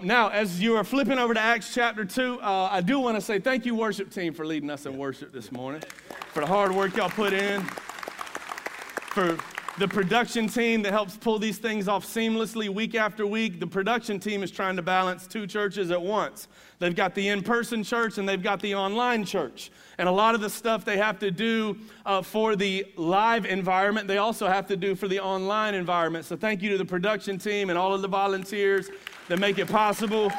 Now, as you are flipping over to Acts chapter 2, uh, I do want to say thank you, worship team, for leading us in worship this morning, for the hard work y'all put in, for the production team that helps pull these things off seamlessly week after week. The production team is trying to balance two churches at once. They've got the in person church and they've got the online church. And a lot of the stuff they have to do uh, for the live environment, they also have to do for the online environment. So thank you to the production team and all of the volunteers that make it possible.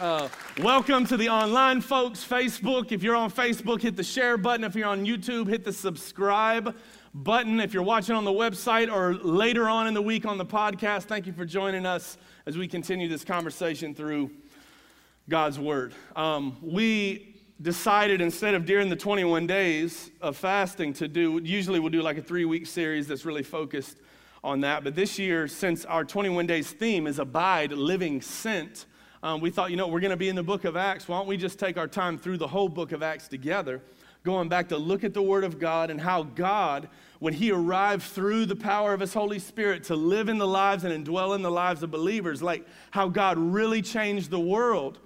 Uh, welcome to the online folks, Facebook. If you're on Facebook, hit the share button. If you're on YouTube, hit the subscribe button. If you're watching on the website or later on in the week on the podcast, thank you for joining us as we continue this conversation through God's Word. Um, we decided instead of during the 21 days of fasting to do, usually we'll do like a three week series that's really focused on that. But this year, since our 21 days theme is Abide, Living, Sent, um, we thought, you know, we're going to be in the book of Acts. Why don't we just take our time through the whole book of Acts together, going back to look at the Word of God and how God, when He arrived through the power of His Holy Spirit to live in the lives and indwell in the lives of believers, like how God really changed the world.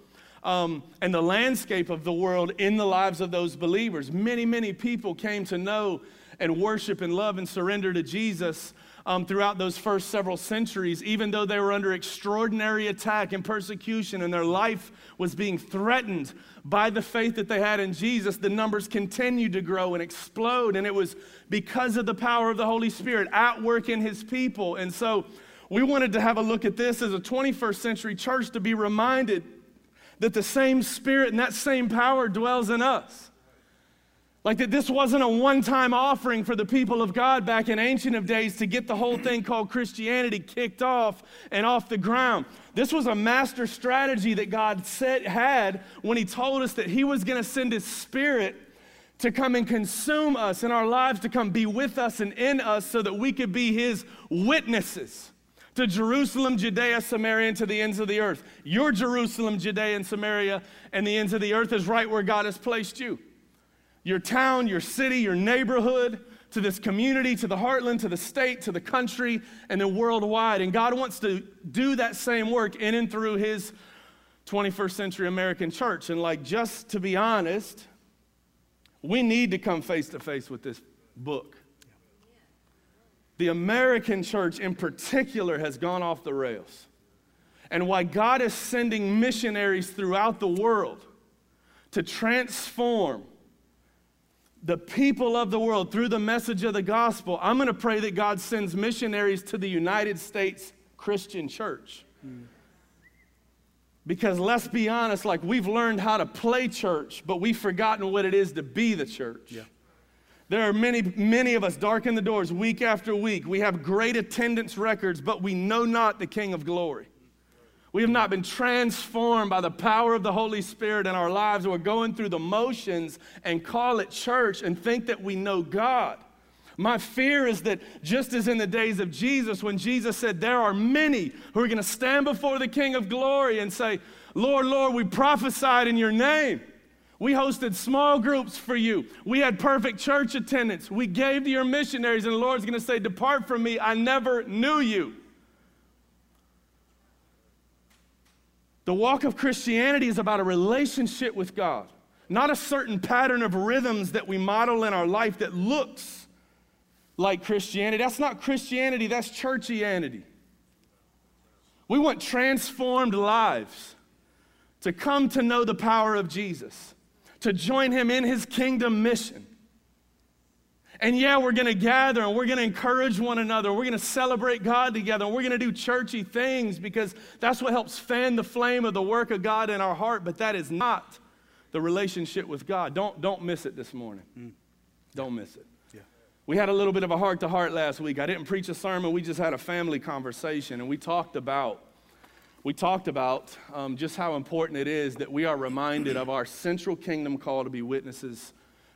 Um, and the landscape of the world in the lives of those believers. Many, many people came to know and worship and love and surrender to Jesus um, throughout those first several centuries, even though they were under extraordinary attack and persecution and their life was being threatened by the faith that they had in Jesus, the numbers continued to grow and explode. And it was because of the power of the Holy Spirit at work in his people. And so we wanted to have a look at this as a 21st century church to be reminded that the same spirit and that same power dwells in us. Like that this wasn't a one time offering for the people of God back in ancient of days to get the whole thing called Christianity kicked off and off the ground. This was a master strategy that God set, had when He told us that He was going to send His Spirit to come and consume us in our lives, to come be with us and in us so that we could be His witnesses to Jerusalem, Judea, Samaria, and to the ends of the earth. Your Jerusalem, Judea, and Samaria, and the ends of the earth is right where God has placed you your town, your city, your neighborhood, to this community, to the heartland, to the state, to the country, and then worldwide. And God wants to do that same work in and through His 21st century American church. And, like, just to be honest, we need to come face to face with this book. The American church, in particular, has gone off the rails. And why God is sending missionaries throughout the world to transform the people of the world through the message of the gospel, I'm going to pray that God sends missionaries to the United States Christian church. Because let's be honest, like we've learned how to play church, but we've forgotten what it is to be the church. Yeah. There are many, many of us darken the doors week after week. We have great attendance records, but we know not the King of glory. We have not been transformed by the power of the Holy Spirit in our lives. We're going through the motions and call it church and think that we know God. My fear is that just as in the days of Jesus, when Jesus said, There are many who are going to stand before the King of glory and say, Lord, Lord, we prophesied in your name. We hosted small groups for you. We had perfect church attendance. We gave to your missionaries, and the Lord's going to say, Depart from me, I never knew you. The walk of Christianity is about a relationship with God, not a certain pattern of rhythms that we model in our life that looks like Christianity. That's not Christianity, that's churchianity. We want transformed lives to come to know the power of Jesus, to join him in his kingdom mission. And yeah, we're going to gather and we're going to encourage one another. We're going to celebrate God together. And we're going to do churchy things because that's what helps fan the flame of the work of God in our heart. But that is not the relationship with God. Don't, don't miss it this morning. Mm. Don't miss it. Yeah. We had a little bit of a heart to heart last week. I didn't preach a sermon, we just had a family conversation. And we talked about. We talked about um, just how important it is that we are reminded of our central kingdom call to be witnesses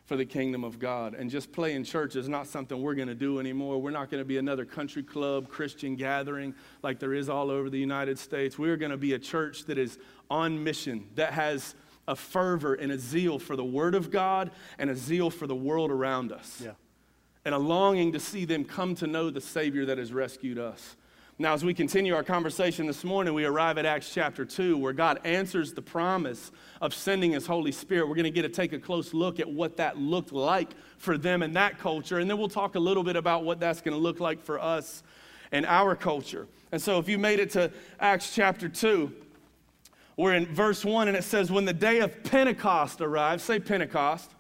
for the kingdom of God. And just playing church is not something we're going to do anymore. We're not going to be another country club Christian gathering like there is all over the United States. We're going to be a church that is on mission, that has a fervor and a zeal for the Word of God and a zeal for the world around us. Yeah. And a longing to see them come to know the Savior that has rescued us. Now, as we continue our conversation this morning, we arrive at Acts chapter 2, where God answers the promise of sending His Holy Spirit. We're going to get to take a close look at what that looked like for them in that culture, and then we'll talk a little bit about what that's going to look like for us in our culture. And so, if you made it to Acts chapter 2, we're in verse 1, and it says, When the day of Pentecost arrived, say Pentecost.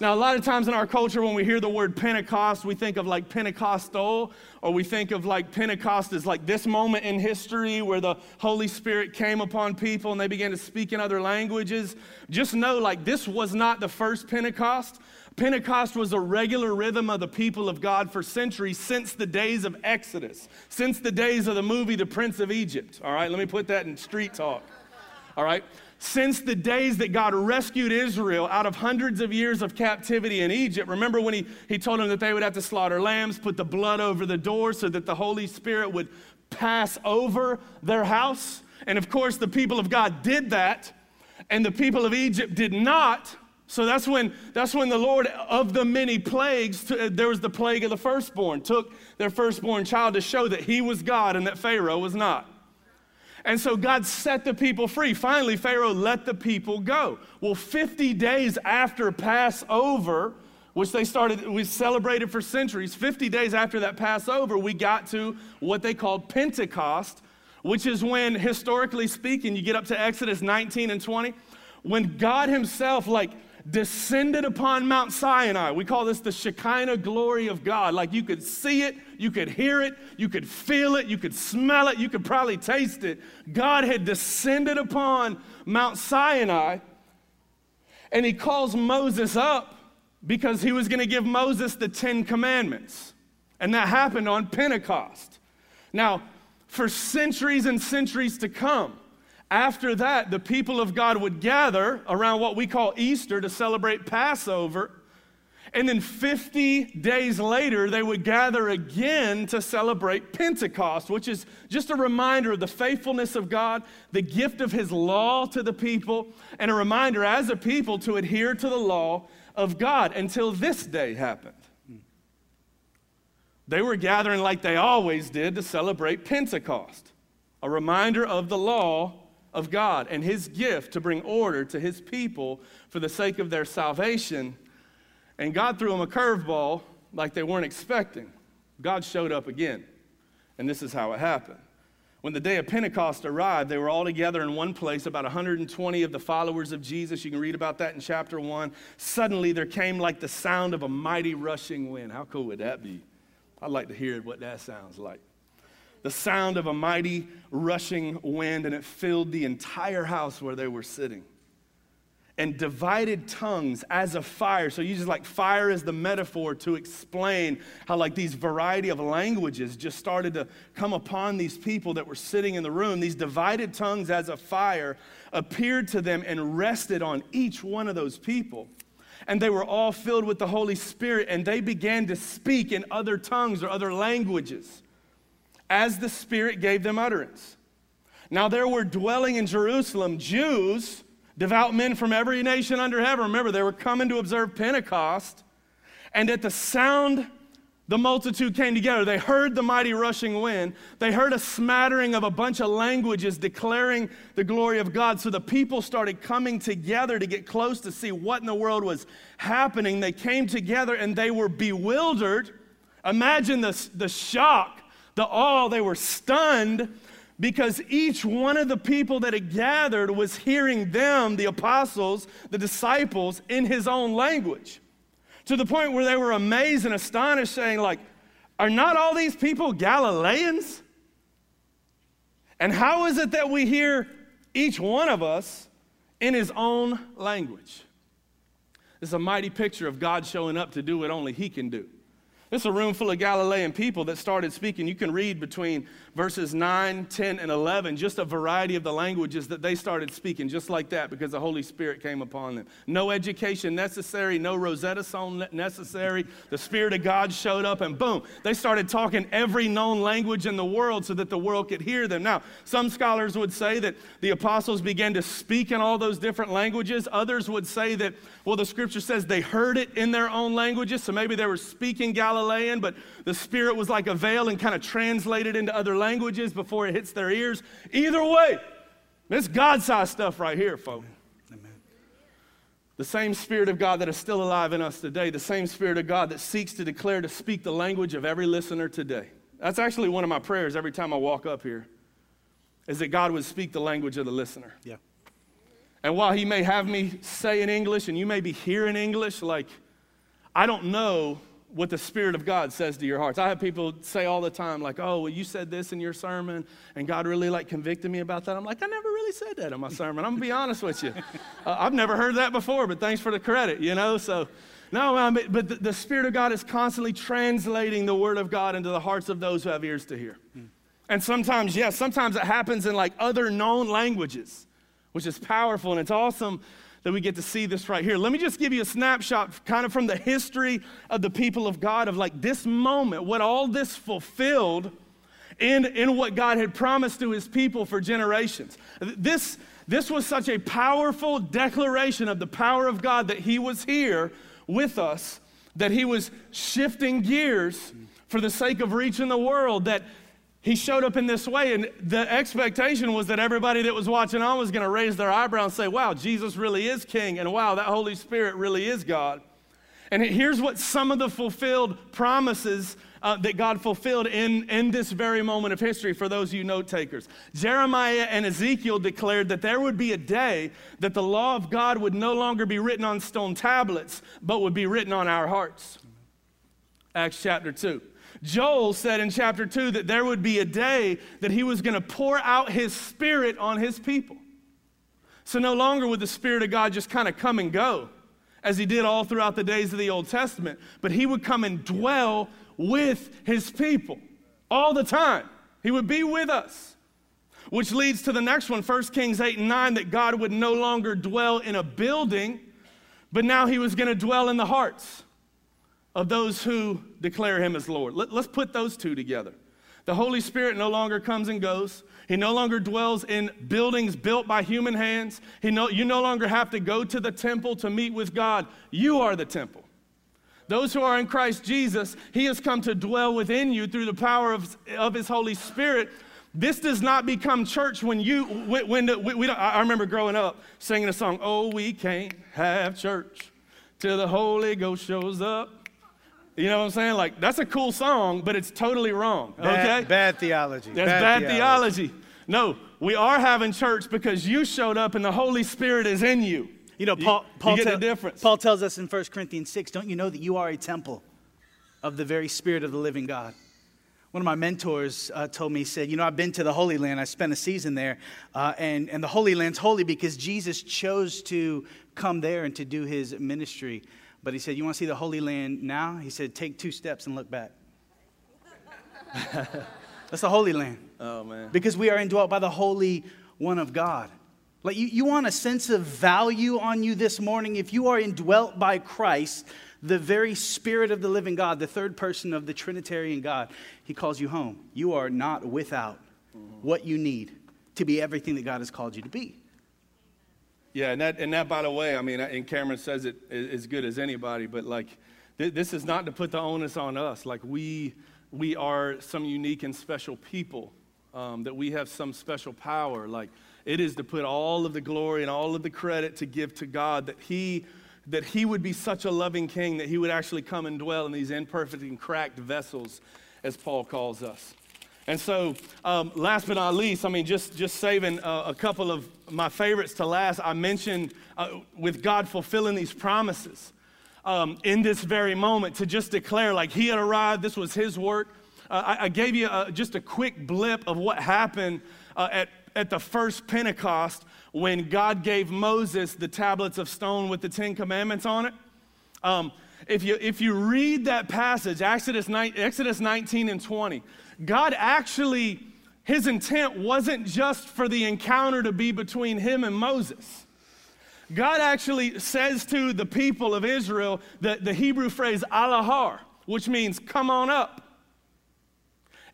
Now, a lot of times in our culture, when we hear the word Pentecost, we think of like Pentecostal, or we think of like Pentecost as like this moment in history where the Holy Spirit came upon people and they began to speak in other languages. Just know, like, this was not the first Pentecost. Pentecost was a regular rhythm of the people of God for centuries since the days of Exodus, since the days of the movie The Prince of Egypt. All right, let me put that in street talk. All right since the days that God rescued Israel out of hundreds of years of captivity in Egypt. Remember when he, he told them that they would have to slaughter lambs, put the blood over the door so that the Holy Spirit would pass over their house? And of course, the people of God did that, and the people of Egypt did not. So that's when, that's when the Lord, of the many plagues, there was the plague of the firstborn, took their firstborn child to show that he was God and that Pharaoh was not. And so God set the people free. Finally, Pharaoh let the people go. Well, 50 days after Passover, which they started, we celebrated for centuries, 50 days after that Passover, we got to what they called Pentecost, which is when, historically speaking, you get up to Exodus 19 and 20, when God Himself, like, descended upon Mount Sinai. We call this the Shekinah glory of God. Like you could see it, you could hear it, you could feel it, you could smell it, you could probably taste it. God had descended upon Mount Sinai, and he calls Moses up because he was going to give Moses the Ten Commandments. And that happened on Pentecost. Now, for centuries and centuries to come, after that, the people of God would gather around what we call Easter to celebrate Passover. And then 50 days later, they would gather again to celebrate Pentecost, which is just a reminder of the faithfulness of God, the gift of His law to the people, and a reminder as a people to adhere to the law of God until this day happened. They were gathering like they always did to celebrate Pentecost, a reminder of the law of God and his gift to bring order to his people for the sake of their salvation. And God threw them a curveball like they weren't expecting. God showed up again. And this is how it happened. When the day of Pentecost arrived, they were all together in one place, about 120 of the followers of Jesus. You can read about that in chapter 1. Suddenly there came like the sound of a mighty rushing wind. How cool would that be? I'd like to hear what that sounds like the sound of a mighty rushing wind, and it filled the entire house where they were sitting. And divided tongues as a fire. So, just like fire as the metaphor to explain how, like, these variety of languages just started to come upon these people that were sitting in the room. These divided tongues as a fire appeared to them and rested on each one of those people and they were all filled with the Holy Spirit, and they began to speak in other tongues or other languages as the Spirit gave them utterance. Now there were dwelling in Jerusalem Jews, devout men from every nation under heaven. Remember, they were coming to observe Pentecost. And at the sound, the multitude came together. They heard the mighty rushing wind. They heard a smattering of a bunch of languages declaring the glory of God. So the people started coming together to get close to see what in the world was happening. They came together and they were bewildered. Imagine the, the shock the awe, they were stunned because each one of the people that had gathered was hearing them, the apostles, the disciples, in his own language. To the point where they were amazed and astonished, saying, like, are not all these people Galileans? And how is it that we hear each one of us in his own language? Is a mighty picture of God showing up to do what only he can do It's a room full of Galilean people that started speaking. You can read between verses 9, 10, and 11, just a variety of the languages that they started speaking, just like that, because the Holy Spirit came upon them. No education necessary, no Rosetta Stone necessary. The Spirit of God showed up, and boom, they started talking every known language in the world so that the world could hear them. Now, some scholars would say that the apostles began to speak in all those different languages. Others would say that, well, the scripture says they heard it in their own languages, so maybe they were speaking Galilean, but the Spirit was like a veil and kind of translated into other languages before it hits their ears. Either way, this God sized stuff right here, folks. Amen. The same Spirit of God that is still alive in us today, the same Spirit of God that seeks to declare to speak the language of every listener today. That's actually one of my prayers every time I walk up here, is that God would speak the language of the listener. Yeah. And while He may have me say in English and you may be hearing English, like, I don't know what the Spirit of God says to your hearts. I have people say all the time, like, oh, well, you said this in your sermon, and God really like convicted me about that. I'm like, I never really said that in my sermon. I'm gonna be honest with you. Uh, I've never heard that before, but thanks for the credit, you know? So, no, but the, the, Spirit of God is constantly translating the Word of God into the hearts of those who have ears to hear. And sometimes, yes, sometimes it happens in like other known languages, which is powerful and it's awesome that we get to see this right here. Let me just give you a snapshot, kind of from the history of the people of God, of like this moment, what all this fulfilled in, in what God had promised to his people for generations. This, this was such a powerful declaration of the power of God that he was here with us, that he was shifting gears for the sake of reaching the world, that he showed up in this way, and the expectation was that everybody that was watching on was going to raise their eyebrow and say, Wow, Jesus really is King, and wow, that Holy Spirit really is God. And here's what some of the fulfilled promises uh, that God fulfilled in, in this very moment of history for those of you note takers. Jeremiah and Ezekiel declared that there would be a day that the law of God would no longer be written on stone tablets, but would be written on our hearts. Acts chapter 2. Joel said in chapter 2 that there would be a day that he was going to pour out his spirit on his people. So no longer would the Spirit of God just kind of come and go as he did all throughout the days of the Old Testament, but he would come and dwell with his people all the time. He would be with us. Which leads to the next one, 1 Kings 8 and 9, that God would no longer dwell in a building, but now he was going to dwell in the hearts of those who declare him as Lord. Let, us put those two together. The Holy Spirit no longer comes and goes. He no longer dwells in buildings built by human hands. He no, you no longer have to go to the temple to meet with God. You are the temple. Those who are in Christ Jesus, He has come to dwell within you through the power of, of His Holy Spirit. This does not become church when you, when, when we, we I remember growing up singing a song, Oh, we can't have church till the Holy Ghost shows up. You know what I'm saying? Like, that's a cool song, but it's totally wrong. Okay? Bad, bad theology. That's bad, bad theology. theology. No, we are having church because you showed up and the Holy Spirit is in you. You know, Paul, Paul, you get te- the difference. Paul tells us in 1 Corinthians 6 don't you know that you are a temple of the very Spirit of the living God? One of my mentors uh, told me, he said, You know, I've been to the Holy Land. I spent a season there. Uh, and, and the Holy Land's holy because Jesus chose to come there and to do his ministry. But he said, You want to see the Holy Land now? He said, Take two steps and look back. That's the Holy Land. Oh, man. Because we are indwelt by the Holy One of God. Like, you, you want a sense of value on you this morning? If you are indwelt by Christ, the very Spirit of the living God, the third person of the Trinitarian God, He calls you home. You are not without mm-hmm. what you need to be everything that God has called you to be. Yeah, and that, and that, by the way, I mean, and Cameron says it as good as anybody, but like, th- this is not to put the onus on us. Like, we, we are some unique and special people, um, that we have some special power. Like, it is to put all of the glory and all of the credit to give to God that He that he would be such a loving king that he would actually come and dwell in these imperfect and cracked vessels, as Paul calls us. And so, um, last but not least, I mean, just, just saving uh, a couple of my favorites to last, I mentioned uh, with God fulfilling these promises um, in this very moment to just declare, like, He had arrived, this was His work. Uh, I, I, gave you a, just a quick blip of what happened uh, at, at the first Pentecost when God gave Moses the tablets of stone with the Ten Commandments on it. Um, if you, if you read that passage, Exodus, 9, Exodus 19 and 20, God actually, his intent wasn't just for the encounter to be between him and Moses. God actually says to the people of Israel the, the Hebrew phrase alahar, which means come on up.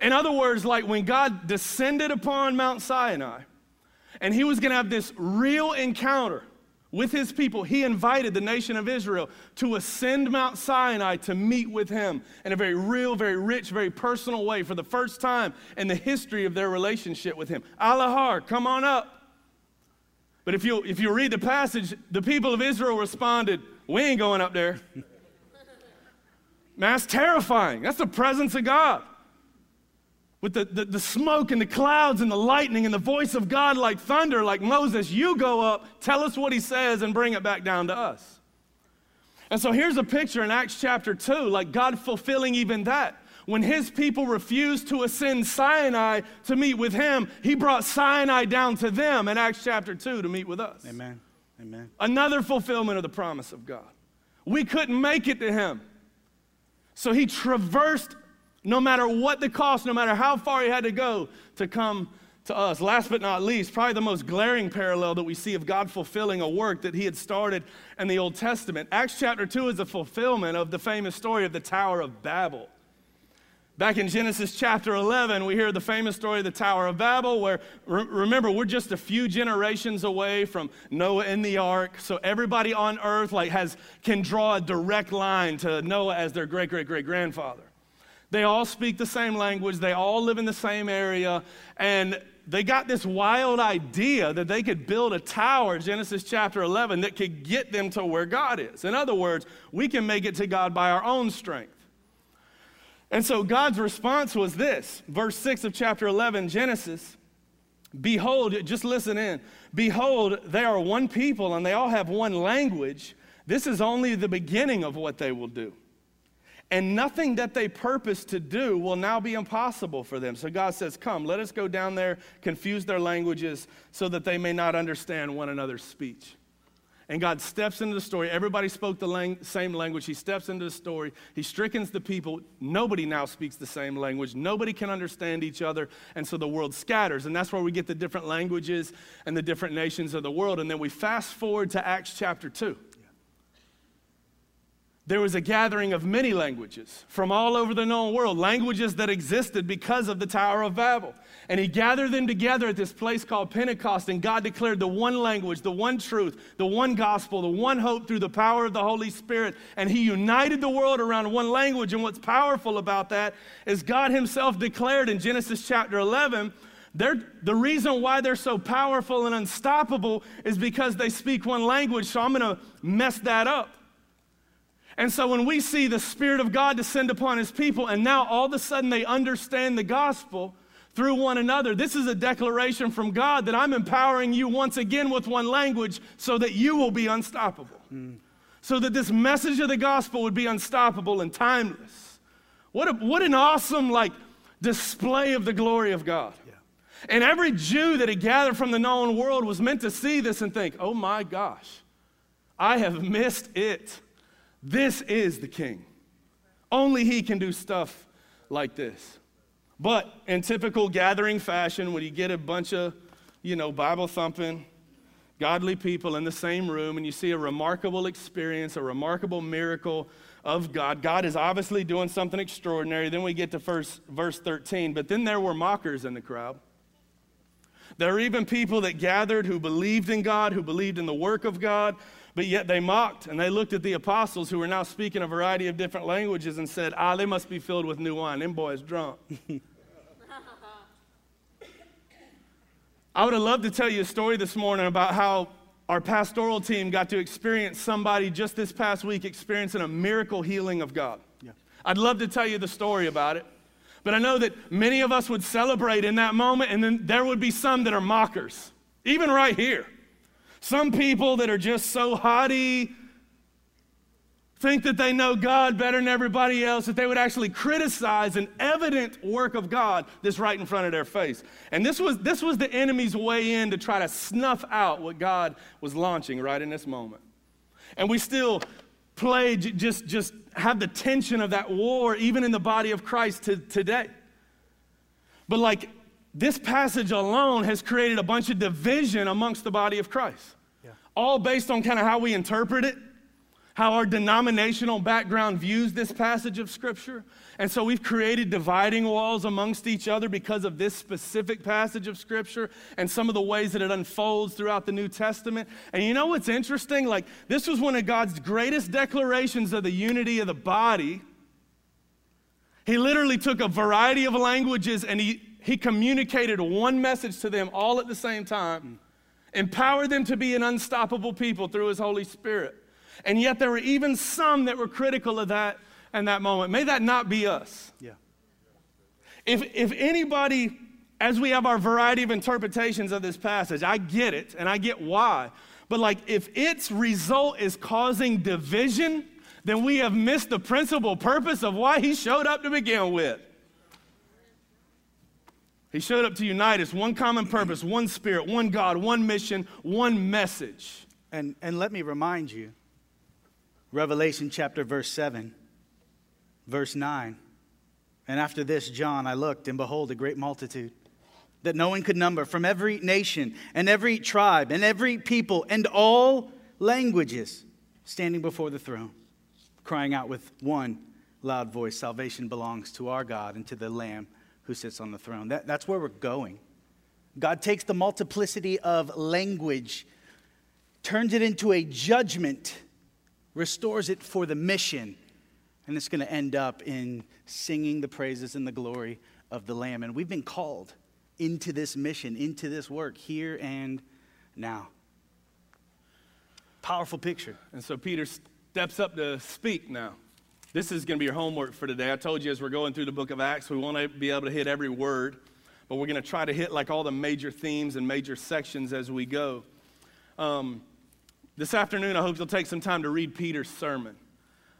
In other words, like when God descended upon Mount Sinai and he was going to have this real encounter with his people, he invited the nation of Israel to ascend Mount Sinai to meet with him in a very real, very rich, very personal way for the first time in the history of their relationship with him. Alahar, come on up. But if you, if you read the passage, the people of Israel responded, We ain't going up there. That's terrifying. That's the presence of God with the, the, the, smoke and the clouds and the lightning and the voice of God like thunder, like Moses, you go up, tell us what he says, and bring it back down to us. And so here's a picture in Acts chapter 2, like God fulfilling even that. When his people refused to ascend Sinai to meet with him, he brought Sinai down to them in Acts chapter 2 to meet with us. Amen. Amen. Another fulfillment of the promise of God. We couldn't make it to him. So he traversed no matter what the cost, no matter how far he had to go to come to us. Last but not least, probably the most glaring parallel that we see of God fulfilling a work that he had started in the Old Testament. Acts chapter 2 is a fulfillment of the famous story of the Tower of Babel. Back in Genesis chapter 11, we hear the famous story of the Tower of Babel, where, re- remember, we're just a few generations away from Noah and the ark. So everybody on earth like has, can draw a direct line to Noah as their great, great, great grandfather. They all speak the same language, they all live in the same area, and they got this wild idea that they could build a tower, Genesis chapter 11, that could get them to where God is. In other words, we can make it to God by our own strength. And so God's response was this verse 6 of chapter 11, Genesis. Behold, just listen in. Behold, they are one people and they all have one language. This is only the beginning of what they will do and nothing that they purpose to do will now be impossible for them. So God says, Come, let us go down there, confuse their languages so that they may not understand one another's speech. And God steps into the story. Everybody spoke the lang- same language. He steps into the story. He strickens the people. Nobody now speaks the same language. Nobody can understand each other. And so the world scatters. And that's where we get the different languages and the different nations of the world. And then we fast forward to Acts chapter 2 there was a gathering of many languages from all over the known world, languages that existed because of the Tower of Babel. And he gathered them together at this place called Pentecost, and God declared the one language, the one truth, the one gospel, the one hope through the power of the Holy Spirit. And he united the world around one language. And what's powerful about that is God himself declared in Genesis chapter 11 they're, the reason why they're so powerful and unstoppable is because they speak one language. So I'm going to mess that up. And so when we see the Spirit of God descend upon His people, and now all of a sudden they understand the gospel through one another, this is a declaration from God that I'm empowering you once again with one language so that you will be unstoppable. Mm. So that this message of the gospel would be unstoppable and timeless. What, a, what an awesome, like, display of the glory of God. Yeah. And every Jew that had gathered from the known world was meant to see this and think, oh my gosh, I have missed it. This is the king. Only he can do stuff like this. But in typical gathering fashion, when you get a bunch of, you know, Bible thumping, godly people in the same room and you see a remarkable experience, a remarkable miracle of God, God is obviously doing something extraordinary. Then we get to first, verse 13. But then there were mockers in the crowd. There are even people that gathered who believed in God, who believed in the work of God, but yet they mocked and they looked at the apostles who were now speaking a variety of different languages and said, Ah, they must be filled with new wine. Them boys drunk. I would have loved to tell you a story this morning about how our pastoral team got to experience somebody just this past week experiencing a miracle healing of God. Yeah. I'd love to tell you the story about it. But I know that many of us would celebrate in that moment, and then there would be some that are mockers, even right here. Some people that are just so haughty, think that they know God better than everybody else, that they would actually criticize an evident work of God that's right in front of their face. And this was, this was the enemy's way in to try to snuff out what God was launching right in this moment. And we still play, just, just have the tension of that war, even in the body of Christ to, today. But like this passage alone has created a bunch of division amongst the body of Christ. All based on kind of how we interpret it how our denominational background views this passage of Scripture. And so we've created dividing walls amongst each other because of this specific passage of Scripture and some of the ways that it unfolds throughout the New Testament. And you know what's interesting? Like, this was one of God's greatest declarations of the unity of the body. He literally took a variety of languages and he, he communicated one message to them all at the same time, empowered them to be an unstoppable people through his Holy Spirit. And yet there were even some that were critical of that and that moment. May that not be us. Yeah. If, if anybody, as we have our variety of interpretations of this passage, I get it and I get why. But like if its result is causing division, then we have missed the principal purpose of why he showed up to begin with. He showed up to unite us, one common purpose, one spirit, one God, one mission, one message. And, and let me remind you Revelation chapter verse 7, verse 9. And after this, John, I looked, and behold, a great multitude that no one could number from every nation and every tribe and every people and all languages standing before the throne, crying out with one loud voice Salvation belongs to our God and to the Lamb who sits on the throne. That, that's where we're going. God takes the multiplicity of language, turns it into a judgment restores it for the mission. And it's going to end up in singing the praises and the glory of the Lamb. And we've been called into this mission, into this work here and now. Powerful picture. And so Peter steps up to speak now. This is going to be your homework for today. I told you as we're going through the book of Acts, we want to be able to hit every word, but we're going to try to hit like all the major themes and major sections as we go. Um, this afternoon, I hope you'll take some time to read Peter's sermon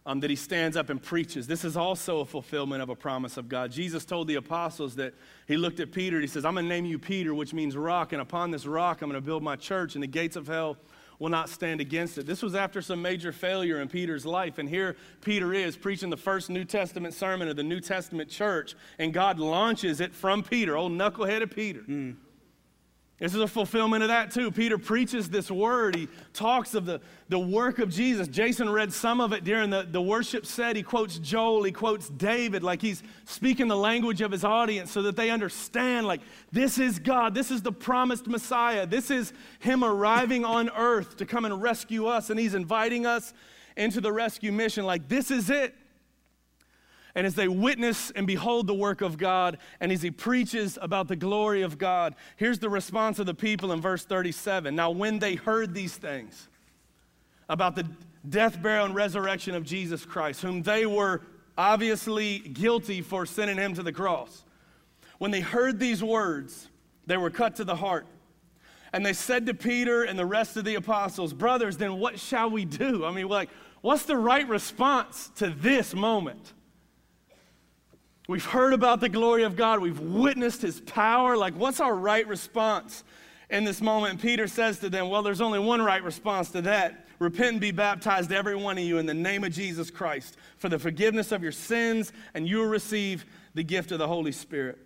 um, that he stands up and preaches. This is also a fulfillment of a promise of God. Jesus told the apostles that he looked at Peter, and he says, I'm going to name you Peter, which means rock, and upon this rock I'm going to build my church, and the gates of hell will not stand against it. This was after some major failure in Peter's life, and here Peter is preaching the first New Testament sermon of the New Testament church, and God launches it from Peter, old knuckleheaded Peter. Mm this is a fulfillment of that too. Peter preaches this word. He talks of the, the work of Jesus. Jason read some of it during the, the worship set. He quotes Joel, he quotes David, like he's speaking the language of his audience so that they understand, like, this is God. This is the promised Messiah. This is Him arriving on earth to come and rescue us. And He's inviting us into the rescue mission. Like, this is it and as they witness and behold the work of God, and as he preaches about the glory of God, here's the response of the people in verse 37. Now, when they heard these things about the death, burial, and resurrection of Jesus Christ, whom they were obviously guilty for sending him to the cross, when they heard these words, they were cut to the heart. And they said to Peter and the rest of the apostles, Brothers, then what shall we do? I mean, like, what's the right response to this moment? We've heard about the glory of God. We've witnessed his power. Like, what's our right response in this moment? And Peter says to them, Well, there's only one right response to that. Repent and be baptized, every one of you, in the name of Jesus Christ for the forgiveness of your sins, and you will receive the gift of the Holy Spirit.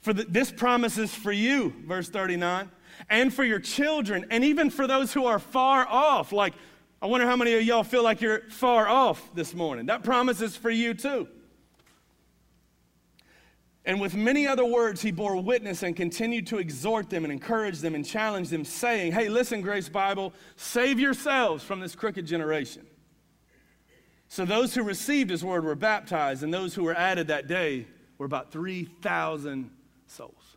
For the, this promise is for you, verse 39, and for your children, and even for those who are far off. Like, I wonder how many of y'all feel like you're far off this morning. That promise is for you too. And with many other words, he bore witness and continued to exhort them and encourage them and challenge them, saying, Hey, listen, Grace Bible, save yourselves from this crooked generation. So those who received his word were baptized, and those who were added that day were about 3,000 souls.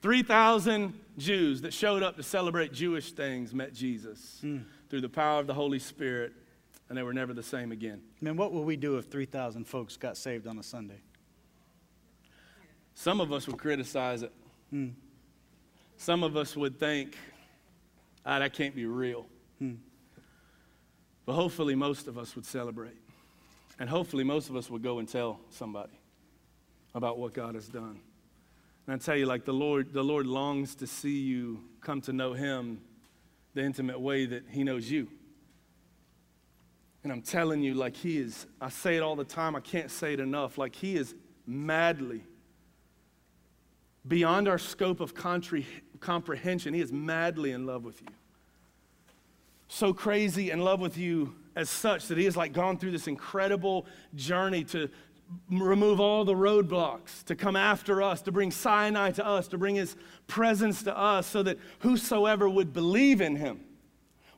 3,000 Jews that showed up to celebrate Jewish things met Jesus mm. through the power of the Holy Spirit, and they were never the same again. Man, what would we do if 3,000 folks got saved on a Sunday? Some of us would criticize it. Hmm. Some of us would think, ah, that can't be real. Hmm. But hopefully, most of us would celebrate. And hopefully, most of us would go and tell somebody about what God has done. And I tell you, like the Lord, the Lord longs to see you come to know Him the intimate way that He knows you. And I'm telling you, like he is, I say it all the time, I can't say it enough. Like he is madly, beyond our scope of comprehension, he is madly in love with you. So crazy in love with you as such that he has like gone through this incredible journey to remove all the roadblocks, to come after us, to bring Sinai to us, to bring his presence to us, so that whosoever would believe in him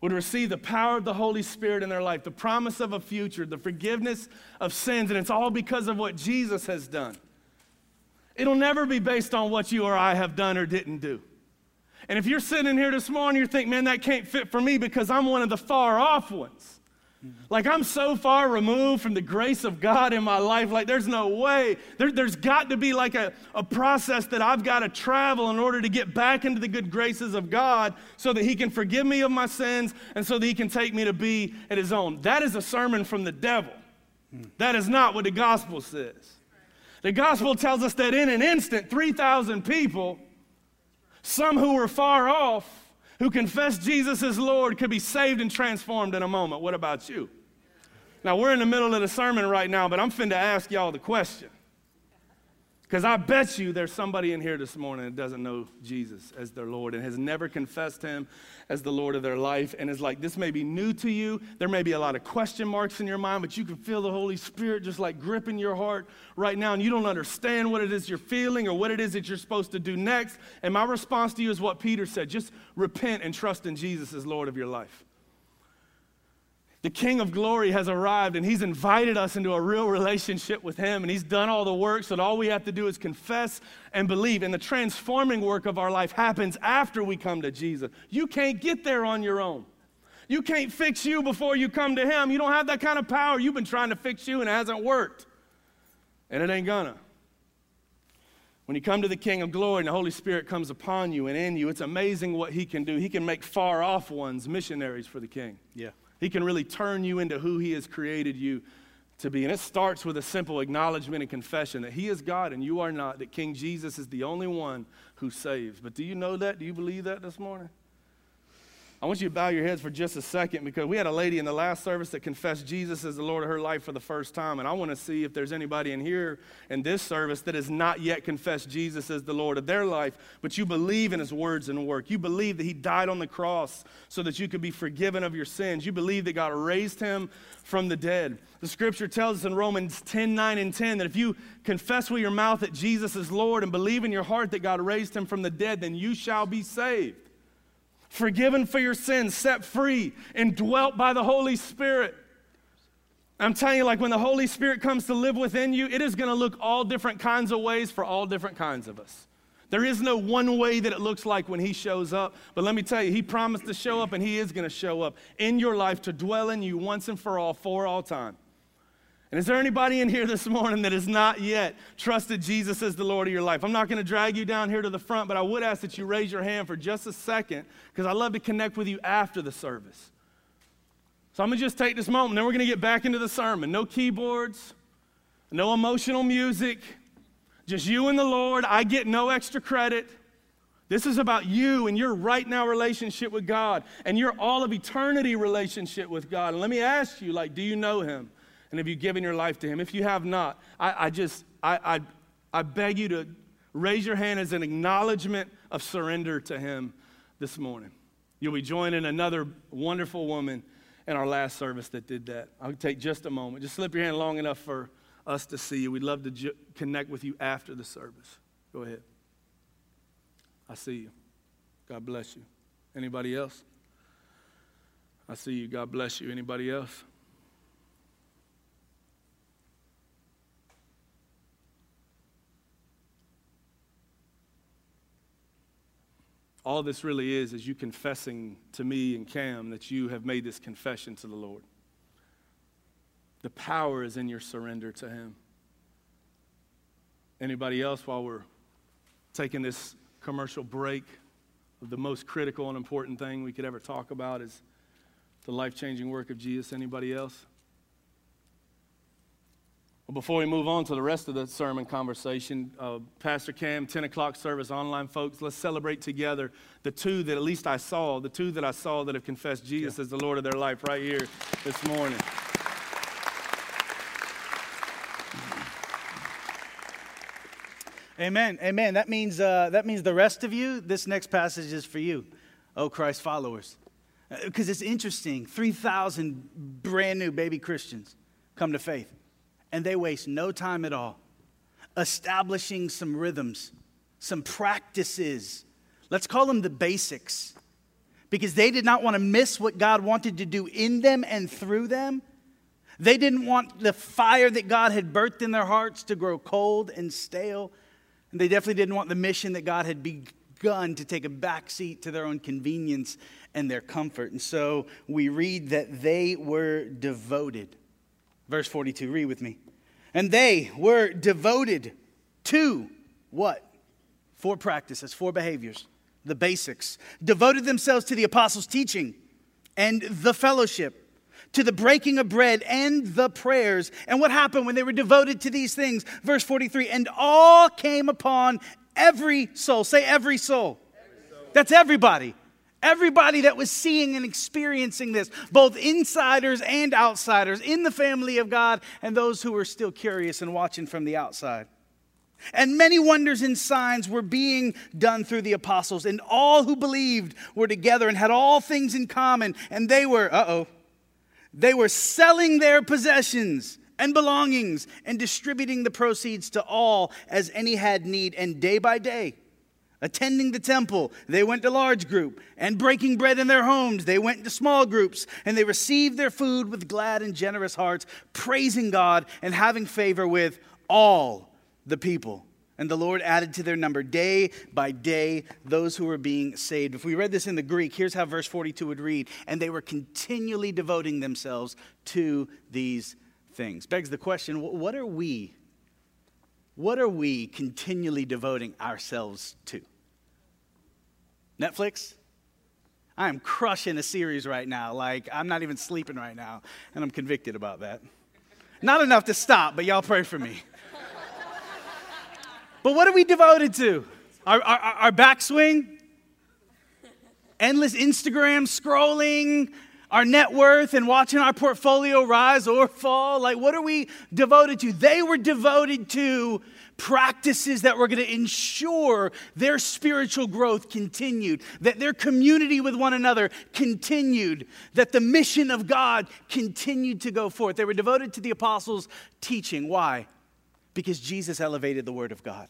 would receive the power of the Holy Spirit in their life, the promise of a future, the forgiveness of sins, and it's all because of what Jesus has done. It'll never be based on what you or I have done or didn't do. And if you're sitting here this morning, you think, man, that can't fit for me because I'm one of the far off ones. Like, I'm so far removed from the grace of God in my life. Like, there's no way. There, has got to be like a, a process that I've got to travel in order to get back into the good graces of God so that He can forgive me of my sins and so that He can take me to be at His own. That is a sermon from the devil. That is not what the gospel says. The gospel tells us that in an instant, 3,000 people, some who were far off, who confessed Jesus as Lord could be saved and transformed in a moment. What about you? Now, we're in the middle of the sermon right now, but I'm finna ask y'all the question. Because I bet you there's somebody in here this morning that doesn't know Jesus as their Lord and has never confessed Him as the Lord of their life and is like, this may be new to you. There may be a lot of question marks in your mind, but you can feel the Holy Spirit just like gripping your heart right now, and you don't understand what it is you're feeling or what it is that you're supposed to do next. And my response to you is what Peter said just repent and trust in Jesus as Lord of your life. The King of glory has arrived and he's invited us into a real relationship with him and he's done all the work so that all we have to do is confess and believe. And the transforming work of our life happens after we come to Jesus. You can't get there on your own. You can't fix you before you come to him. You don't have that kind of power. You've been trying to fix you and it hasn't worked. And it ain't gonna. When you come to the King of glory and the Holy Spirit comes upon you and in you, it's amazing what he can do. He can make far off ones missionaries for the King. Yeah. He can really turn you into who He has created you to be. And it starts with a simple acknowledgement and confession that He is God and you are not, that King Jesus is the only one who saves. But do you know that? Do you believe that this morning? I want you to bow your heads for just a second because we had a lady in the last service that confessed Jesus as the Lord of her life for the first time. And I want to see if there's anybody in here in this service that has not yet confessed Jesus as the Lord of their life, but you believe in his words and work. You believe that he died on the cross so that you could be forgiven of your sins. You believe that God raised him from the dead. The scripture tells us in Romans 10 9 and 10 that if you confess with your mouth that Jesus is Lord and believe in your heart that God raised him from the dead, then you shall be saved forgiven for your sins, set free, and dwelt by the Holy Spirit. I'm telling you, like when the Holy Spirit comes to live within you, it is going to look all different kinds of ways for all different kinds of us. There is no one way that it looks like when He shows up. But let me tell you, He promised to show up, and He is going to show up in your life to dwell in you once and for all, for all time. And is there anybody in here this morning that has not yet trusted Jesus as the Lord of your life? I'm not going to drag you down here to the front, but I would ask that you raise your hand for just a second because I'd love to connect with you after the service. So I'm going to just take this moment, then we're going to get back into the sermon. No keyboards, no emotional music, just you and the Lord. I get no extra credit. This is about you and your right now relationship with God and your all of eternity relationship with God. And let me ask you, like, do you know Him? And have you given your life to Him? If you have not, I, I just, I, I, I beg you to raise your hand as an acknowledgement of surrender to Him this morning. You'll be joining another wonderful woman in our last service that did that. I'll take just a moment. Just slip your hand long enough for us to see you. We'd love to connect with you after the service. Go ahead. I see you. God bless you. Anybody else? I see you. God bless you. Anybody else? All this really is is you confessing to me and Cam that you have made this confession to the Lord. The power is in your surrender to Him. Anybody else, while we're taking this commercial break, the most critical and important thing we could ever talk about is the life changing work of Jesus? Anybody else? Well, before we move on to the rest of the sermon conversation, uh, Pastor Cam, 10 o'clock service, online folks, let's celebrate together the two that at least I saw, the two that I saw that have confessed Jesus yeah. as the Lord of their life right here this morning. Amen. Amen. That means, uh, that means the rest of you, this next passage is for you, oh Christ followers. Uh, because it's interesting 3,000 brand new baby Christians come to faith and they waste no time at all establishing some rhythms, some practices. Let's call them the basics. Because they did not want to miss what God wanted to do in them and through them. They didn't want the fire that God had birthed in their hearts to grow cold and stale. And they definitely didn't want the mission that God had begun to take a backseat to their own convenience and their comfort. And so we read that they were devoted. Verse 42, read with me. And they were devoted to what? Four practices, four behaviors, the basics. Devoted themselves to the apostles' teaching and the fellowship, to the breaking of bread and the prayers. And what happened when they were devoted to these things? Verse 43 and all came upon every soul. Say every soul. Every soul. That's everybody. Everybody that was seeing and experiencing this, both insiders and outsiders in the family of God, and those who were still curious and watching from the outside. And many wonders and signs were being done through the apostles, and all who believed were together and had all things in common. And they were, uh oh, they were selling their possessions and belongings and distributing the proceeds to all as any had need. And day by day, attending the temple, they went to large group, and breaking bread in their homes, they went to small groups, and they received their food with glad and generous hearts, praising God and having favor with all the people. And the Lord added to their number day by day those who were being saved. If we read this in the Greek, here's how verse 42 would read And they were continually devoting themselves to these things. Begs the question what are we? What are we continually devoting ourselves to? Netflix? I am crushing a series right now. Like, I'm not even sleeping right now, and I'm convicted about that. Not enough to stop, but y'all pray for me. but what are we devoted to? Our, our, our backswing? Endless Instagram scrolling, our net worth and watching our portfolio rise or fall? Like, what are we devoted to? They were devoted to practices that were going to ensure their spiritual growth continued, that their community with one another continued, that the mission of God continued to go forth. They were devoted to the apostles' teaching. Why? Because Jesus elevated the Word of God.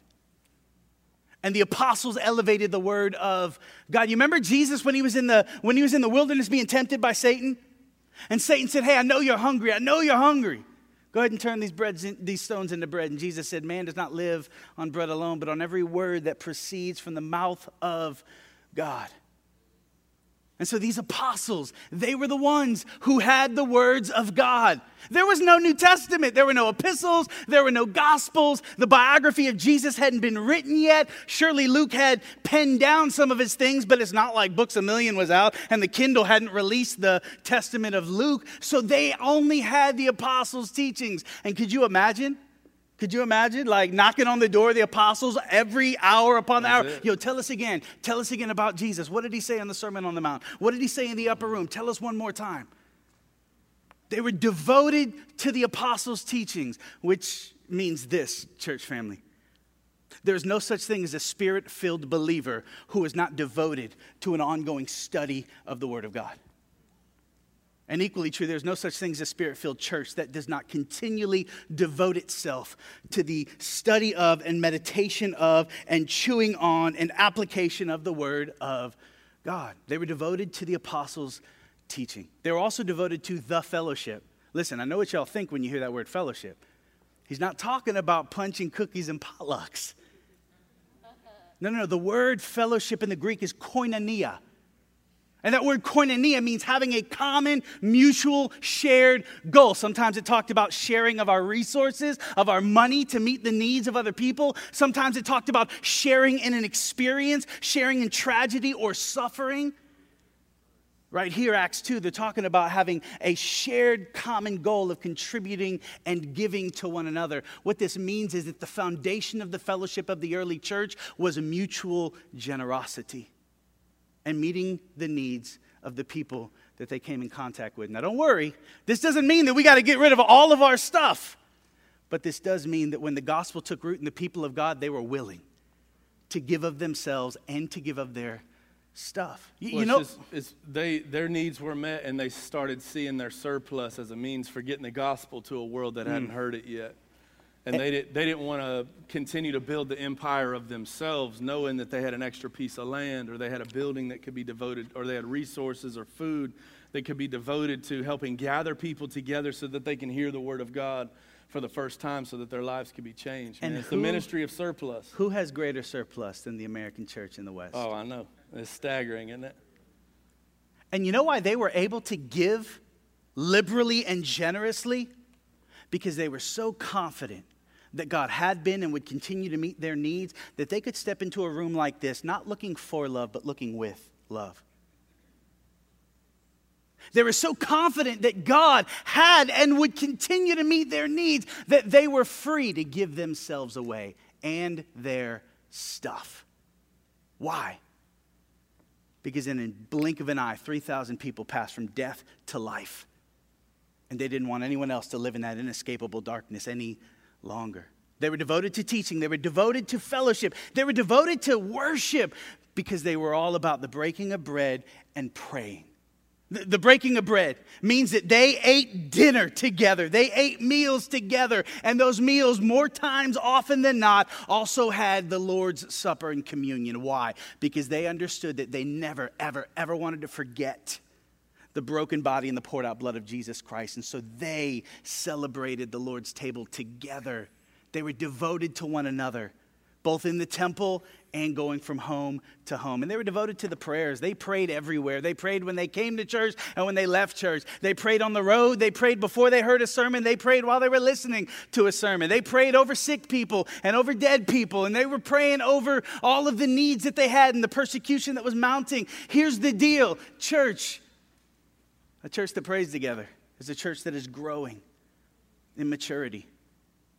And the apostles elevated the word of God. You remember Jesus when he was in the when he was in the wilderness being tempted by Satan? And Satan said, Hey, I know you're hungry. I know you're hungry. Go ahead and turn these, breads in, these stones into bread. And Jesus said, Man does not live on bread alone, but on every word that proceeds from the mouth of God. And so these apostles, they were the ones who had the words of God. There was no New Testament, there were no epistles, there were no gospels. The biography of Jesus hadn't been written yet. Surely Luke had penned down some of his things, but it's not like Books a Million was out and the Kindle hadn't released the Testament of Luke. So they only had the apostles' teachings. And could you imagine? Could you imagine like knocking on the door of the apostles every hour upon the That's hour? It. Yo, tell us again. Tell us again about Jesus. What did he say on the Sermon on the Mount? What did he say in the upper room? Tell us one more time. They were devoted to the apostles' teachings, which means this, church family. There's no such thing as a spirit filled believer who is not devoted to an ongoing study of the Word of God. And equally true, there's no such thing as a spirit filled church that does not continually devote itself to the study of and meditation of and chewing on and application of the Word of God. They were devoted to the apostles' teaching, they were also devoted to the fellowship. Listen, I know what y'all think when you hear that word fellowship. He's not talking about punching cookies and potlucks. No, no, no. The word fellowship in the Greek is koinonia. And that word koinonia means having a common, mutual, shared goal. Sometimes it talked about sharing of our resources, of our money to meet the needs of other people. Sometimes it talked about sharing in an experience, sharing in tragedy or suffering. Right here, Acts 2, they're talking about having a shared common goal of contributing and giving to one another. What this means is that the foundation of the fellowship of the early church was a mutual generosity and meeting the needs of the people that they came in contact with. Now, don't worry, this doesn't mean that we got to get rid of all of our stuff. But this does mean that when the gospel took root in the people of God, they were willing. to give of themselves and to give of their stuff. You, Well, you know, it's just, it's, they, their needs were met, and they started seeing their surplus as a means for getting the gospel to a world that Mm. hadn't heard it yet. And they, did, they didn't want to continue to build the empire of themselves, knowing that they had an extra piece of land, or they had a building that could be devoted, or they had resources or food that could be devoted to helping gather people together so that they can hear the word of God for the first time so that their lives could be changed. And Man, it's who- the ministry of surplus. who has greater surplus than the American church in the West? Oh, I know. It's staggering, isn't it? And you know why they were able to give liberally and generously? Because they were so confident that God had been and would continue to meet their needs that they could step into a room like this, not looking for love, but looking with love. They were so confident that God had and would continue to meet their needs that they were free to give themselves away and their stuff. Why? Because in a blink of an eye, 3,000 people passed from death to life. And they didn't want anyone else to live in that inescapable darkness any longer. They were devoted to teaching, they were devoted to fellowship, they were devoted to worship because they were all about the breaking of bread and praying. The, breaking of bread means that they ate dinner together. They ate meals together. And those meals, more times often than not, also had the Lord's Supper and communion. Why? Because they understood that they never, ever, ever wanted to forget the broken body and the poured out blood of Jesus Christ. And so they celebrated the Lord's table together. They were devoted to one another, both in the temple and going from home to home. And they were devoted to the prayers. They prayed everywhere. They prayed when they came to church and when they left church. They prayed on the road. They prayed before they heard a sermon. They prayed while they were listening to a sermon. They prayed over sick people and over dead people. And they were praying over all of the needs that they had and the persecution that was mounting. Here's the deal church, a church that prays together is a church that is growing in maturity.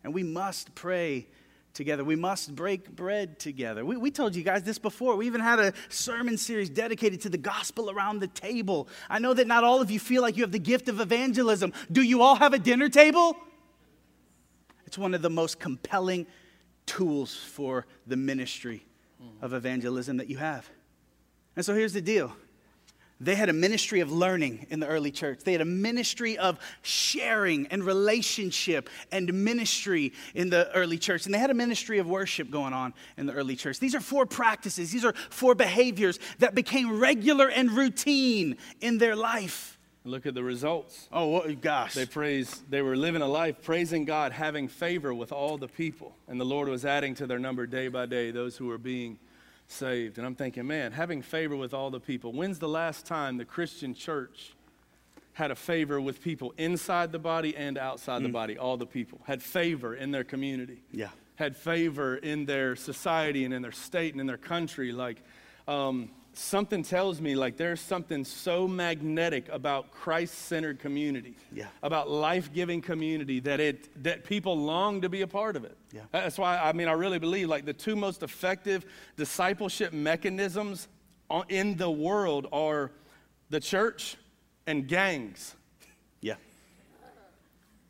And we must pray together. We must break bread together. We, we told you guys this before. We even had a sermon series dedicated to the gospel around the table. I know that not all of you feel like you have the gift of evangelism. Do you all have a dinner table? It's one of the most compelling tools for the ministry of evangelism that you have. And so here's the deal they had a ministry of learning in the early church. They had a ministry of sharing and relationship and ministry in the early church. And they had a ministry of worship going on in the early church. These are four practices, these are four behaviors that became regular and routine in their life. Look at the results. Oh, what, gosh. They praised, they were living a life praising God, having favor with all the people. And the Lord was adding to their number day by day those who were being saved. And I'm thinking, man, having favor with all the people. When's the last time the Christian church had a favor with people inside the body and outside the body? All the people had favor in their community. Yeah. Had favor in their society and in their state and in their country. Like, um, something tells me like there's something so magnetic about christ-centered community Yeah. about life-giving community that it that people long to be a part of it Yeah. that's why i mean i really believe like the two most effective discipleship mechanisms in the world are the church and gangs Yeah.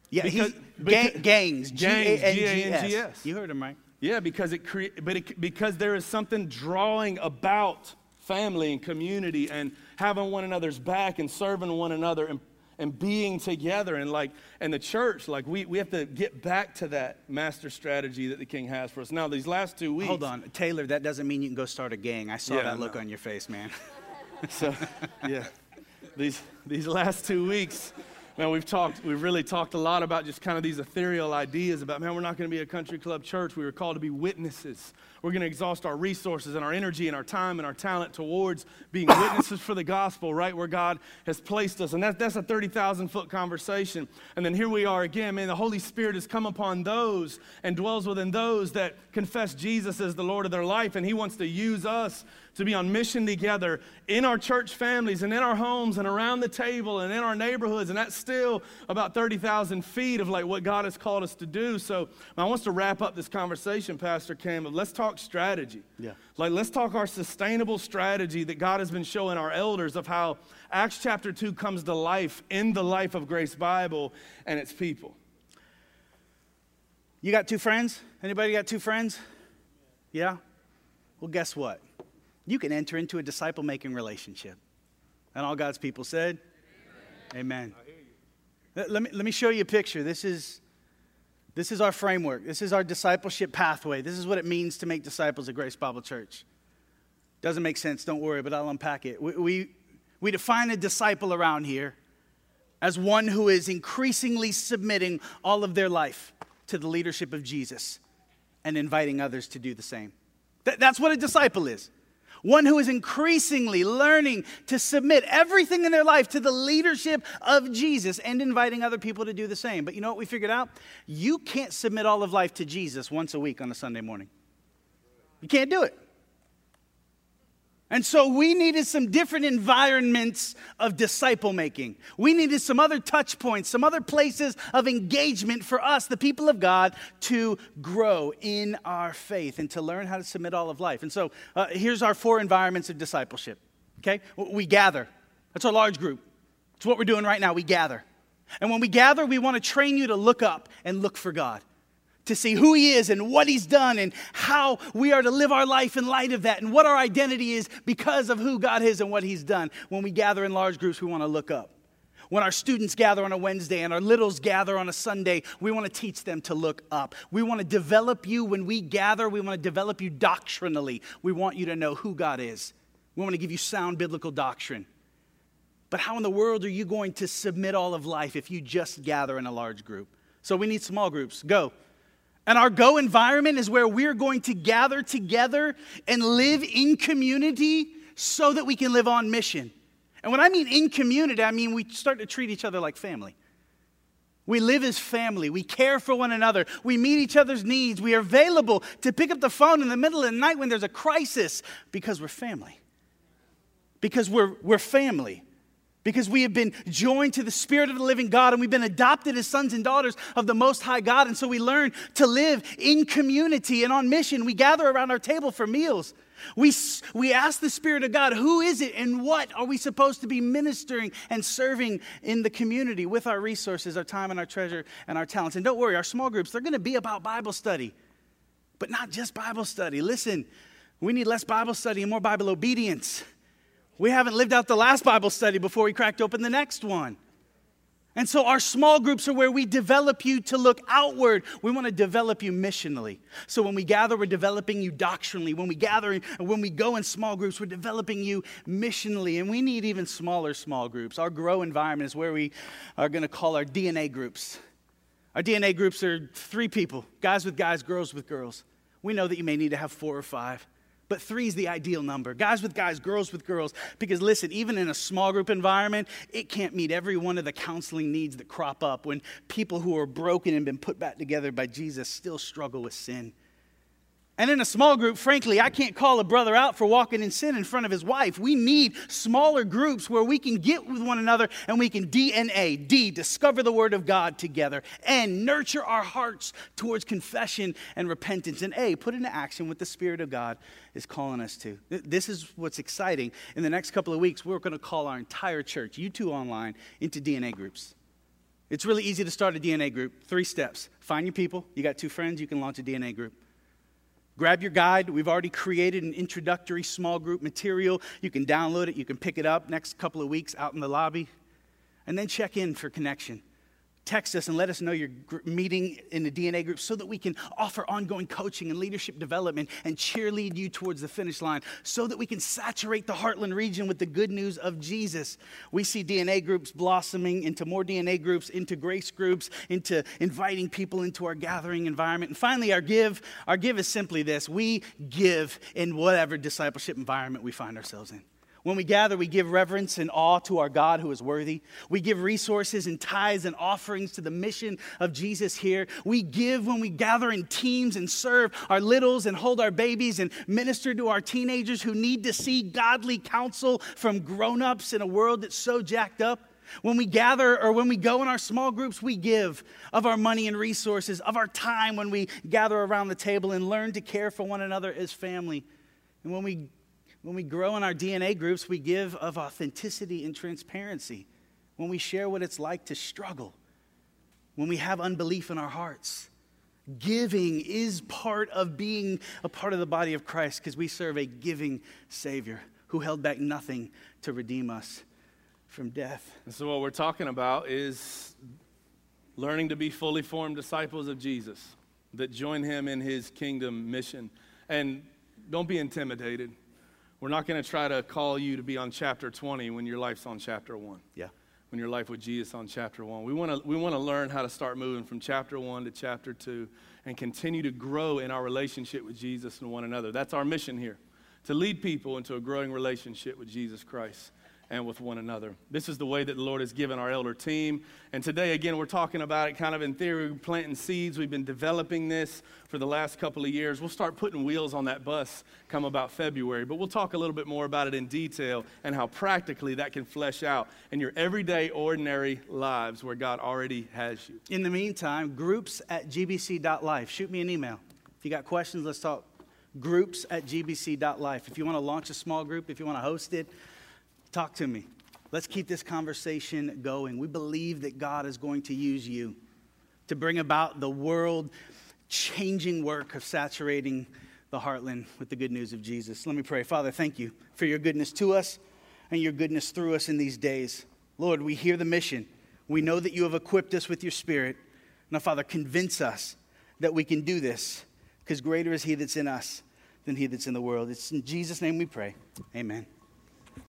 Yeah, Because- he, because- ga- gangs, Gangs, G-A-N-G-S. G-A-N-G-S. You heard him right. Yeah, because it crea- but it, because there is something drawing about family and community and having one another's back and serving one another and, and being together and like and the church like we, we have to get back to that master strategy that the king has for us now these last two weeks Hold on, Taylor. That doesn't mean you can go start a gang. I saw Yeah, that look no. on your face, man. so yeah these these last two weeks man we've talked we've really talked a lot about just kind of these ethereal ideas about man we're not going to be a country club church. We were called to be witnesses. We're going to exhaust our resources and our energy and our time and our talent towards being witnesses for the gospel right where god has placed us. And that, that's a 30000 foot conversation. And then here we are again man the holy spirit has come upon those and dwells within those that confess jesus as the lord of their life and he wants to use us to be on mission together in our church families and in our homes and around the table and in our neighborhoods. And that's still about 30,000 feet of like what God has called us to do. So I want to wrap up this conversation, Pastor Cam, let's talk strategy. Yeah. Like let's talk our sustainable strategy that God has been showing our elders of how Acts chapter 2 comes to life in the life of Grace Bible and its people. You got two friends? Anybody got two friends? Yeah? Well, guess what? You can enter into a disciple making relationship. And all God's people said, Amen. Amen. Let, me, let me show you a picture. This is, this is our framework. This is our discipleship pathway. This is what it means to make disciples at Grace Bible Church. Doesn't make sense, don't worry, but I'll unpack it. We, we, we define a disciple around here as one who is increasingly submitting all of their life to the leadership of Jesus and inviting others to do the same. Th- that's what a disciple is. One who is increasingly learning to submit everything in their life to the leadership of Jesus and inviting other people to do the same. But you know what we figured out? You can't submit all of life to Jesus once a week on a Sunday morning. You can't do it. And so we needed some different environments of disciple making. We needed some other touch points, some other places of engagement for us, the people of God, to grow in our faith and to learn how to submit all of life. And so uh, here's our four environments of discipleship. Okay? We gather. That's our large group. It's what we're doing right now. We gather. And when we gather, we want to train you to look up and look for God to see who He is and what He's done and how we are to live our life in light of that and what our identity is because of who God is and what He's done. When we gather in large groups, we want to look up. When our students gather on a Wednesday and our littles gather on a Sunday, we want to teach them to look up. We want to develop you when we gather, we want to develop you doctrinally. We want you to know who God is. We want to give you sound biblical doctrine. But how in the world are you going to submit all of life if you just gather in a large group? So we need small groups. Go. And our go environment is where we're going to gather together and live in community so that we can live on mission. And when I mean in community, I mean we start to treat each other like family. We live as family. We care for one another. We meet each other's needs. We are available to pick up the phone in the middle of the night when there's a crisis because we're family. Because we're, we're family because we have been joined to the Spirit of the living God and we've been adopted as sons and daughters of the Most High God. And so we learn to live in community and on mission. We gather around our table for meals. We, we ask the Spirit of God, who is it and what are we supposed to be ministering and serving in the community with our resources, our time and our treasure and our talents? And don't worry, our small groups, they're going to be about Bible study, but not just Bible study. Listen, we need less Bible study and more Bible obedience. We haven't lived out the last Bible study before we cracked open the next one. And so, our small groups are where we develop you to look outward. We want to develop you missionally. So, when we gather, we're developing you doctrinally. When we gather and when we go in small groups, we're developing you missionally. And we need even smaller small groups. Our grow environment is where we are going to call our DNA groups. Our DNA groups are three people guys with guys, girls with girls. We know that you may need to have four or five. But three is the ideal number. Guys with guys, girls with girls. Because listen, even in a small group environment, it can't meet every one of the counseling needs that crop up when people who are broken and been put back together by Jesus still struggle with sin. And in a small group, frankly, I can't call a brother out for walking in sin in front of his wife. We need smaller groups where we can get with one another and we can DNA, D, discover the Word of God together, and nurture our hearts towards confession and repentance, and A, put into action what the Spirit of God is calling us to. This is what's exciting. In the next couple of weeks, we're going to call our entire church, you two online, into DNA groups. It's really easy to start a DNA group. Three steps find your people. You got two friends, you can launch a DNA group. Grab your guide. We've already created an introductory small group material. You can download it, you can pick it up next couple of weeks out in the lobby. And then check in for connection text us and let us know you're meeting in the DNA group so that we can offer ongoing coaching and leadership development and cheerlead you towards the finish line so that we can saturate the Heartland region with the good news of Jesus. We see DNA groups blossoming into more DNA groups, into grace groups, into inviting people into our gathering environment. And finally, our give. Our give is simply this we give in whatever discipleship environment we find ourselves in. When we gather, we give reverence and awe to our God who is worthy. We give resources and tithes and offerings to the mission of Jesus here. We give when we gather in teams and serve our littles and hold our babies and minister to our teenagers who need to see godly counsel from grown ups in a world that's so jacked up. When we gather or when we go in our small groups, we give of our money and resources, of our time when we gather around the table and learn to care for one another as family. And when we when we grow in our DNA groups, we give of authenticity and transparency. When we share what it's like to struggle, when we have unbelief in our hearts. Giving is part of being a part of the body of Christ because we serve a giving Savior who held back nothing to redeem us from death. And so, what we're talking about is learning to be fully formed disciples of Jesus that join him in his kingdom mission. And don't be intimidated. We're not going to try to call you to be on chapter 20 when your life's on chapter 1. Yeah. When your life with Jesus on chapter 1. We want to we want to learn how to start moving from chapter 1 to chapter 2 and continue to grow in our relationship with Jesus and one another. That's our mission here. To lead people into a growing relationship with Jesus Christ and with one another. This is the way that the Lord has given our elder team. And today, again, we're talking about it kind of in theory, planting seeds. We've been developing this for the last couple of years. We'll start putting wheels on that bus come about February, but we'll talk a little bit more about it in detail and how practically that can flesh out in your everyday, ordinary lives where God already has you. In the meantime, groups at gbc.life. Shoot me an email. If you got questions, let's talk. Groups at gbc.life. If you want to launch a small group, if you want to host it, Talk to me. Let's keep this conversation going. We believe that God is going to use you to bring about the world changing work of saturating the heartland with the good news of Jesus. Let me pray. Father, thank you for your goodness to us and your goodness through us in these days. Lord, we hear the mission. We know that you have equipped us with your spirit. Now, Father, convince us that we can do this because greater is he that's in us than he that's in the world. It's in Jesus' name we pray. Amen.